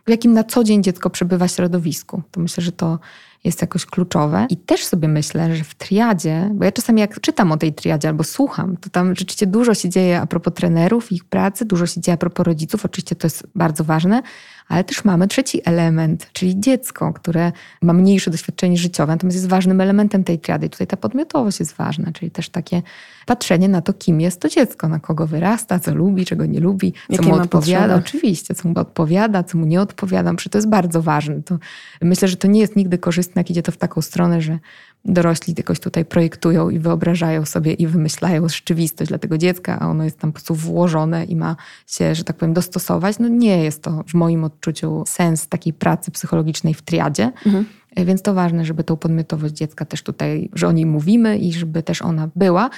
W jakim na co dzień dziecko przebywa w środowisku. To myślę, że to jest jakoś kluczowe. I też sobie myślę, że w triadzie, bo ja czasami jak czytam o tej triadzie albo słucham, to tam rzeczywiście dużo się dzieje a propos trenerów, ich pracy, dużo się dzieje a propos rodziców, oczywiście to jest bardzo ważne, ale też mamy trzeci element, czyli dziecko, które ma mniejsze doświadczenie życiowe, natomiast jest ważnym elementem tej triady. I tutaj ta podmiotowość jest ważna, czyli też takie patrzenie na to, kim jest to dziecko, na kogo wyrasta, co lubi, czego nie lubi, co Jakie mu odpowiada. Oczywiście, co mu odpowiada, co mu nie odpowiada. Przecież to jest bardzo ważne. To myślę, że to nie jest nigdy korzystne, jak idzie to w taką stronę, że dorośli jakoś tutaj projektują i wyobrażają sobie i wymyślają rzeczywistość dla tego dziecka, a ono jest tam po prostu włożone i ma się, że tak powiem, dostosować. No nie jest to w moim odczuciu sens takiej pracy psychologicznej w triadzie. Mhm. Więc to ważne, żeby tą podmiotowość dziecka też tutaj, że o niej mówimy i żeby też ona była.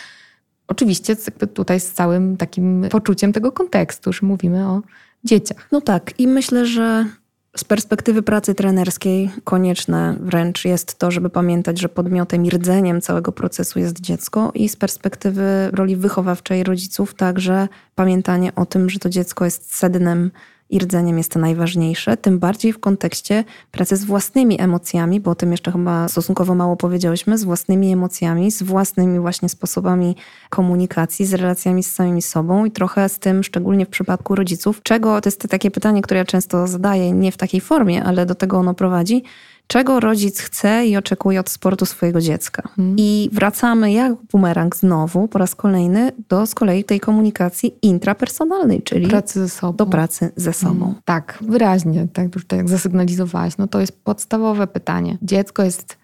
Oczywiście tutaj z całym takim poczuciem tego kontekstu, że mówimy o dzieciach. No tak, i myślę, że z perspektywy pracy trenerskiej konieczne wręcz jest to, żeby pamiętać, że podmiotem i rdzeniem całego procesu jest dziecko, i z perspektywy roli wychowawczej rodziców także pamiętanie o tym, że to dziecko jest sednem i rdzeniem jest to najważniejsze, tym bardziej w kontekście pracy z własnymi emocjami, bo o tym jeszcze chyba stosunkowo mało powiedziałyśmy, z własnymi emocjami, z własnymi właśnie sposobami komunikacji, z relacjami z samymi sobą i trochę z tym, szczególnie w przypadku rodziców, czego, to jest takie pytanie, które ja często zadaję, nie w takiej formie, ale do tego ono prowadzi, czego rodzic chce i oczekuje od sportu swojego dziecka. I wracamy jak bumerang znowu, po raz kolejny, do z kolei tej komunikacji intrapersonalnej, czyli Pracy ze sobą. do pracy ze sobą. Mm, Tak, wyraźnie, tak już tak jak zasygnalizowałaś, no to jest podstawowe pytanie. Dziecko jest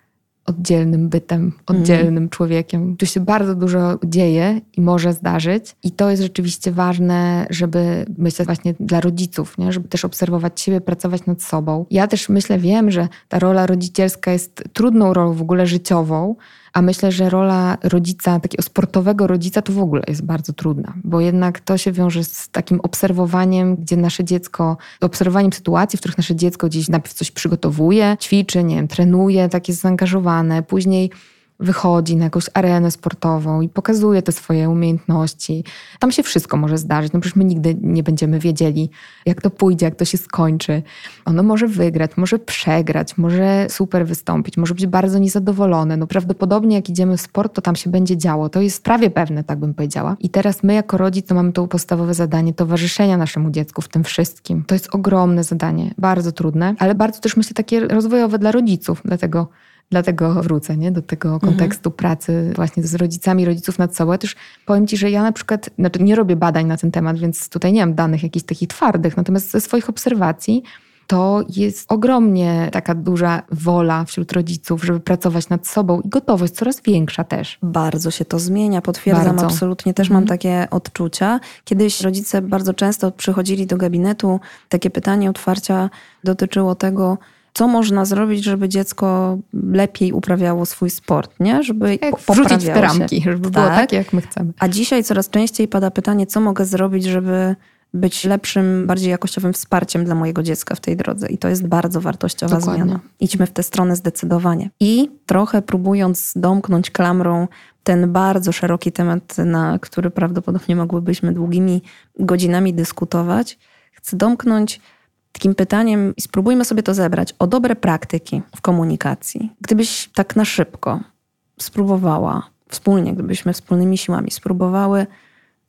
oddzielnym bytem, oddzielnym człowiekiem. Tu się bardzo dużo dzieje i może zdarzyć. I to jest rzeczywiście ważne, żeby myśleć właśnie dla rodziców, nie? żeby też obserwować siebie, pracować nad sobą. Ja też myślę, wiem, że ta rola rodzicielska jest trudną rolą w ogóle życiową, a myślę, że rola rodzica, takiego sportowego rodzica, to w ogóle jest bardzo trudna, bo jednak to się wiąże z takim obserwowaniem, gdzie nasze dziecko, obserwowaniem sytuacji, w których nasze dziecko gdzieś najpierw coś przygotowuje, ćwiczy, nie wiem, trenuje, tak jest zaangażowane, później wychodzi na jakąś arenę sportową i pokazuje te swoje umiejętności. Tam się wszystko może zdarzyć. No przecież my nigdy nie będziemy wiedzieli, jak to pójdzie, jak to się skończy. Ono może wygrać, może przegrać, może super wystąpić, może być bardzo niezadowolone. No prawdopodobnie jak idziemy w sport, to tam się będzie działo. To jest prawie pewne, tak bym powiedziała. I teraz my jako rodzic to mamy to podstawowe zadanie towarzyszenia naszemu dziecku w tym wszystkim. To jest ogromne zadanie, bardzo trudne, ale bardzo też myślę takie rozwojowe dla rodziców, dlatego Dlatego wrócę nie? do tego kontekstu pracy właśnie z rodzicami, rodziców nad sobą. Ja też powiem Ci, że ja na przykład, znaczy nie robię badań na ten temat, więc tutaj nie mam danych jakichś takich twardych, natomiast ze swoich obserwacji to jest ogromnie taka duża wola wśród rodziców, żeby pracować nad sobą i gotowość coraz większa też. Bardzo się to zmienia, potwierdzam Bardzo. absolutnie. Też mam takie odczucia. Kiedyś rodzice bardzo często przychodzili do gabinetu. Takie pytanie otwarcia dotyczyło tego, co można zrobić, żeby dziecko lepiej uprawiało swój sport, nie? Żeby Jak po- wrzucić w te poprawiało się. ramki, żeby było Tak. tak, jak my chcemy. A dzisiaj coraz częściej pada pytanie, co mogę zrobić, żeby być lepszym, bardziej jakościowym wsparciem dla mojego dziecka w tej drodze. I to jest bardzo wartościowa Dokładnie. zmiana. Idźmy w tę stronę zdecydowanie. I trochę próbując domknąć klamrą ten bardzo szeroki temat, na który prawdopodobnie mogłybyśmy długimi godzinami dyskutować, chcę domknąć takim pytaniem i spróbujmy sobie to zebrać o dobre praktyki w komunikacji. Gdybyś tak na szybko spróbowała, wspólnie, gdybyśmy wspólnymi siłami spróbowały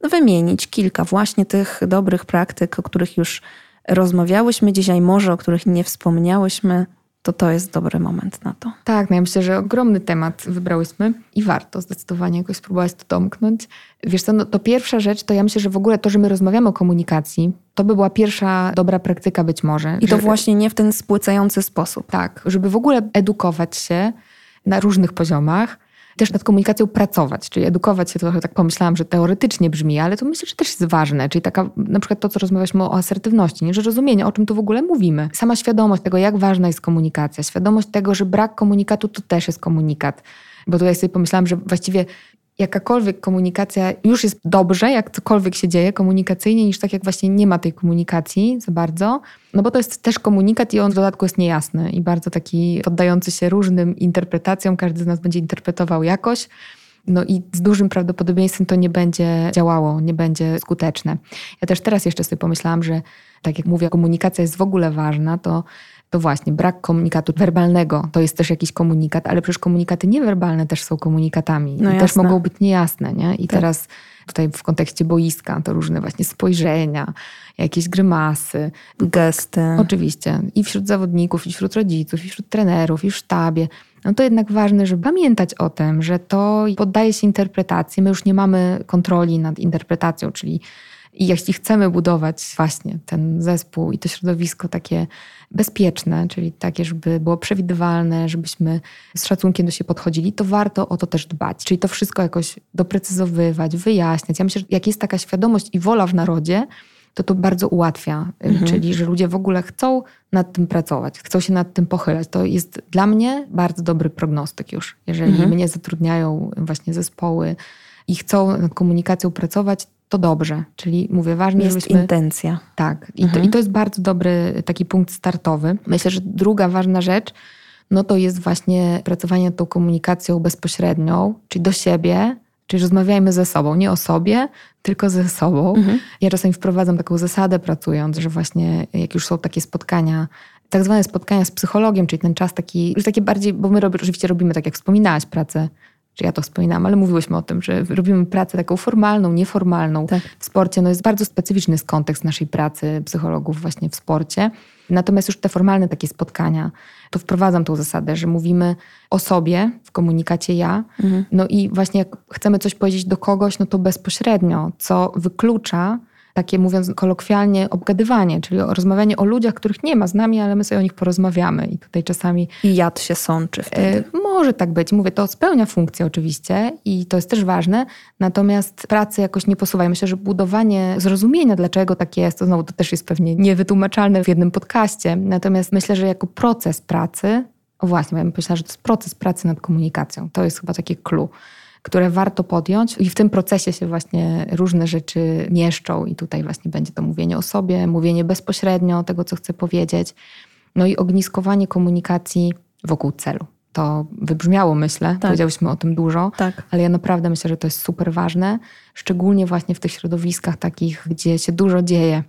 wymienić kilka właśnie tych dobrych praktyk, o których już rozmawiałyśmy dzisiaj, może o których nie wspomniałyśmy, to to jest dobry moment na to. Tak, no ja myślę, że ogromny temat wybrałyśmy i warto zdecydowanie jakoś spróbować to domknąć. Wiesz co, no to pierwsza rzecz, to ja myślę, że w ogóle to, że my rozmawiamy o komunikacji, to by była pierwsza dobra praktyka być może. I to że- właśnie nie w ten spłycający sposób. Tak, żeby w ogóle edukować się na różnych poziomach, też nad komunikacją pracować, czyli edukować się, to trochę tak pomyślałam, że teoretycznie brzmi, ale to myślę, że też jest ważne, czyli taka, na przykład to, co rozmawialiśmy o asertywności, nie? że rozumienie, o czym tu w ogóle mówimy. Sama świadomość tego, jak ważna jest komunikacja, świadomość tego, że brak komunikatu to też jest komunikat. Bo tutaj sobie pomyślałam, że właściwie jakakolwiek komunikacja już jest dobrze, jak cokolwiek się dzieje komunikacyjnie, niż tak jak właśnie nie ma tej komunikacji za bardzo. No bo to jest też komunikat i on w dodatku jest niejasny i bardzo taki poddający się różnym interpretacjom. Każdy z nas będzie interpretował jakoś. No i z dużym prawdopodobieństwem to nie będzie działało, nie będzie skuteczne. Ja też teraz jeszcze sobie pomyślałam, że tak jak mówię, komunikacja jest w ogóle ważna, to to właśnie brak komunikatu werbalnego to jest też jakiś komunikat, ale przecież komunikaty niewerbalne też są komunikatami no i też mogą być niejasne. Nie? I tak. teraz tutaj w kontekście boiska to różne właśnie spojrzenia, jakieś grymasy. Gesty. Oczywiście. I wśród zawodników, i wśród rodziców, i wśród trenerów, i w sztabie. No to jednak ważne, żeby pamiętać o tym, że to poddaje się interpretacji. My już nie mamy kontroli nad interpretacją, czyli i jeśli chcemy budować właśnie ten zespół i to środowisko takie bezpieczne, czyli takie, żeby było przewidywalne, żebyśmy z szacunkiem do siebie podchodzili, to warto o to też dbać. Czyli to wszystko jakoś doprecyzowywać, wyjaśniać. Ja myślę, że jak jest taka świadomość i wola w narodzie, to to bardzo ułatwia. Mhm. Czyli, że ludzie w ogóle chcą nad tym pracować, chcą się nad tym pochylać. To jest dla mnie bardzo dobry prognostyk już. Jeżeli mhm. mnie zatrudniają właśnie zespoły i chcą nad komunikacją pracować, to dobrze. Czyli mówię, ważne, jest żebyśmy... intencja. Tak. I, mhm. to, I to jest bardzo dobry taki punkt startowy. Myślę, że druga ważna rzecz, no to jest właśnie pracowanie nad tą komunikacją bezpośrednią, czyli do siebie, czyli rozmawiajmy ze sobą, nie o sobie, tylko ze sobą. Mhm. Ja czasami wprowadzam taką zasadę pracując, że właśnie jak już są takie spotkania, tak zwane spotkania z psychologiem, czyli ten czas taki, już takie bardziej, bo my rob, oczywiście robimy, tak jak wspominałaś, pracę czy ja to wspominałam, ale mówiłyśmy o tym, że robimy pracę taką formalną, nieformalną tak. w sporcie. No jest bardzo specyficzny jest kontekst naszej pracy psychologów właśnie w sporcie. Natomiast już te formalne takie spotkania, to wprowadzam tą zasadę, że mówimy o sobie w komunikacie ja. Mhm. No i właśnie jak chcemy coś powiedzieć do kogoś, no to bezpośrednio, co wyklucza takie mówiąc kolokwialnie obgadywanie, czyli rozmawianie o ludziach, których nie ma z nami, ale my sobie o nich porozmawiamy. I tutaj czasami... I jad się sączy wtedy. E, może tak być. Mówię, to spełnia funkcję oczywiście i to jest też ważne, natomiast pracy jakoś nie posuwa. myślę, że budowanie zrozumienia, dlaczego tak jest, to znowu to też jest pewnie niewytłumaczalne w jednym podcaście. Natomiast myślę, że jako proces pracy, o właśnie, ja bym że to jest proces pracy nad komunikacją. To jest chyba takie clue które warto podjąć i w tym procesie się właśnie różne rzeczy mieszczą i tutaj właśnie będzie to mówienie o sobie, mówienie bezpośrednio tego, co chcę powiedzieć, no i ogniskowanie komunikacji wokół celu. To wybrzmiało, myślę, tak. powiedziałyśmy o tym dużo, tak. ale ja naprawdę myślę, że to jest super ważne, szczególnie właśnie w tych środowiskach takich, gdzie się dużo dzieje.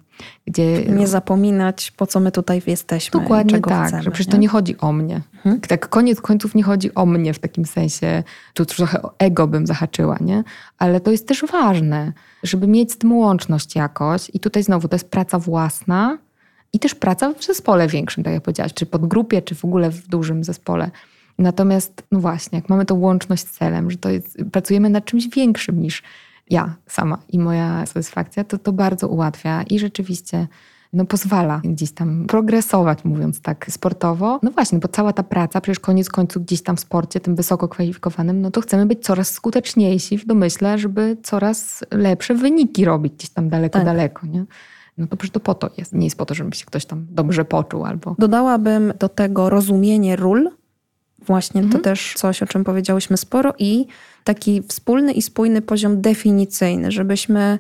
Gdzie... Nie zapominać, po co my tutaj jesteśmy. Dokładnie tak, chcemy, że przecież nie? to nie chodzi o mnie. Mhm. Tak koniec końców nie chodzi o mnie w takim sensie, tu trochę o ego bym zahaczyła, nie? Ale to jest też ważne, żeby mieć z tym łączność jakoś i tutaj znowu to jest praca własna i też praca w zespole większym, tak jak powiedziałaś, czy pod grupie, czy w ogóle w dużym zespole. Natomiast, no właśnie, jak mamy tą łączność z celem, że to jest, pracujemy nad czymś większym niż ja sama i moja satysfakcja, to to bardzo ułatwia i rzeczywiście no, pozwala gdzieś tam progresować, mówiąc tak sportowo. No właśnie, bo cała ta praca, przecież koniec końców gdzieś tam w sporcie, tym wysoko kwalifikowanym, no to chcemy być coraz skuteczniejsi w domyśle, żeby coraz lepsze wyniki robić gdzieś tam daleko, tak. daleko, nie? No to przecież to po to jest. Nie jest po to, żeby się ktoś tam dobrze poczuł albo... Dodałabym do tego rozumienie ról, Właśnie mhm. to też coś, o czym powiedziałyśmy sporo i taki wspólny i spójny poziom definicyjny, żebyśmy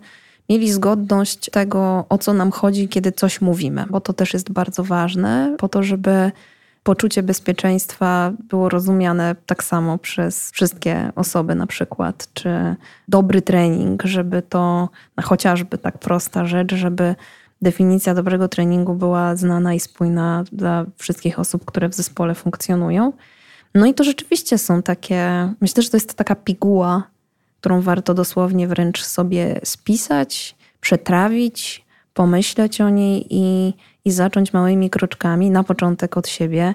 mieli zgodność tego, o co nam chodzi, kiedy coś mówimy, bo to też jest bardzo ważne, po to, żeby poczucie bezpieczeństwa było rozumiane tak samo przez wszystkie osoby, na przykład, czy dobry trening, żeby to, chociażby tak prosta rzecz, żeby definicja dobrego treningu była znana i spójna dla wszystkich osób, które w zespole funkcjonują. No i to rzeczywiście są takie, myślę, że to jest taka piguła, którą warto dosłownie wręcz sobie spisać, przetrawić, pomyśleć o niej i, i zacząć małymi kroczkami na początek od siebie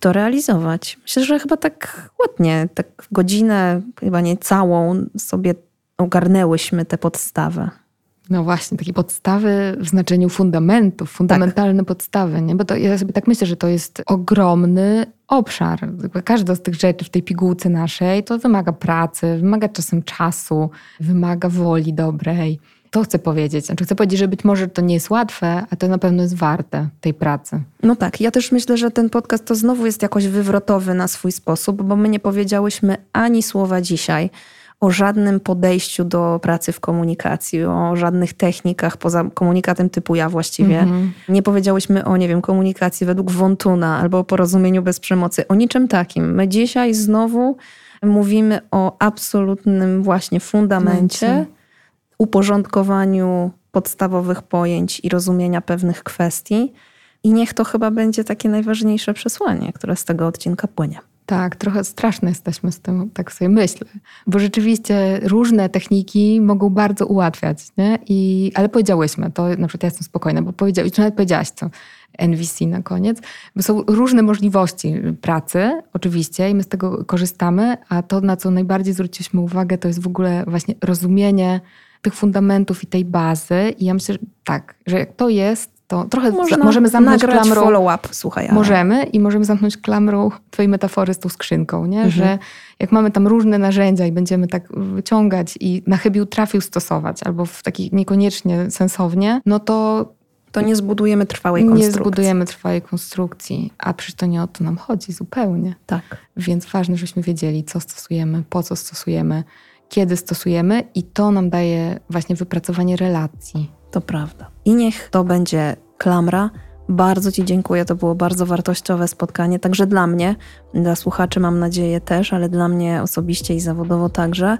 to realizować. Myślę, że chyba tak ładnie, tak godzinę, chyba nie całą, sobie ogarnęłyśmy tę podstawę. No właśnie, takie podstawy w znaczeniu fundamentów, fundamentalne tak. podstawy, nie? Bo to, ja sobie tak myślę, że to jest ogromny obszar. Każda z tych rzeczy w tej pigułce naszej to wymaga pracy, wymaga czasem czasu, wymaga woli dobrej. To chcę powiedzieć. Znaczy chcę powiedzieć, że być może to nie jest łatwe, a to na pewno jest warte tej pracy. No tak, ja też myślę, że ten podcast to znowu jest jakoś wywrotowy na swój sposób, bo my nie powiedziałyśmy ani słowa dzisiaj o żadnym podejściu do pracy w komunikacji, o żadnych technikach poza komunikatem typu ja właściwie. -hmm. Nie powiedziałyśmy o, nie wiem, komunikacji według Wontuna albo o porozumieniu bez przemocy, o niczym takim. My dzisiaj znowu mówimy o absolutnym właśnie fundamencie, uporządkowaniu podstawowych pojęć i rozumienia pewnych kwestii. I niech to chyba będzie takie najważniejsze przesłanie, które z tego odcinka płynie. Tak, trochę straszne jesteśmy z tym, tak sobie myślę. Bo rzeczywiście różne techniki mogą bardzo ułatwiać, nie? I, ale powiedziałyśmy, to na przykład ja jestem spokojna, bo powiedziałeś, czy nawet powiedziałaś co, NVC na koniec, bo są różne możliwości pracy, oczywiście, i my z tego korzystamy, a to, na co najbardziej zwróciliśmy uwagę, to jest w ogóle właśnie rozumienie tych fundamentów i tej bazy. I ja myślę, że tak, że jak to jest, to trochę Można możemy zamknąć klamrą. follow-up, słuchaj. Ale. Możemy i możemy zamknąć klamrą twojej metafory z tą skrzynką, nie? Mhm. że jak mamy tam różne narzędzia i będziemy tak wyciągać i na chybił trafił stosować, albo w taki niekoniecznie sensownie, no to to nie zbudujemy trwałej konstrukcji. Nie zbudujemy trwałej konstrukcji, a przecież to nie o to nam chodzi zupełnie. Tak. Więc ważne, żebyśmy wiedzieli, co stosujemy, po co stosujemy, kiedy stosujemy i to nam daje właśnie wypracowanie relacji. To prawda. I niech to będzie klamra. Bardzo Ci dziękuję. To było bardzo wartościowe spotkanie, także dla mnie, dla słuchaczy mam nadzieję też, ale dla mnie osobiście i zawodowo także.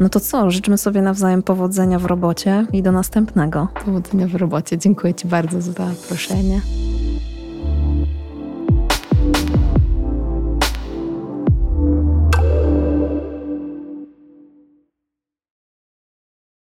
No to co, życzmy sobie nawzajem powodzenia w robocie i do następnego. Powodzenia w robocie. Dziękuję Ci bardzo za zaproszenie.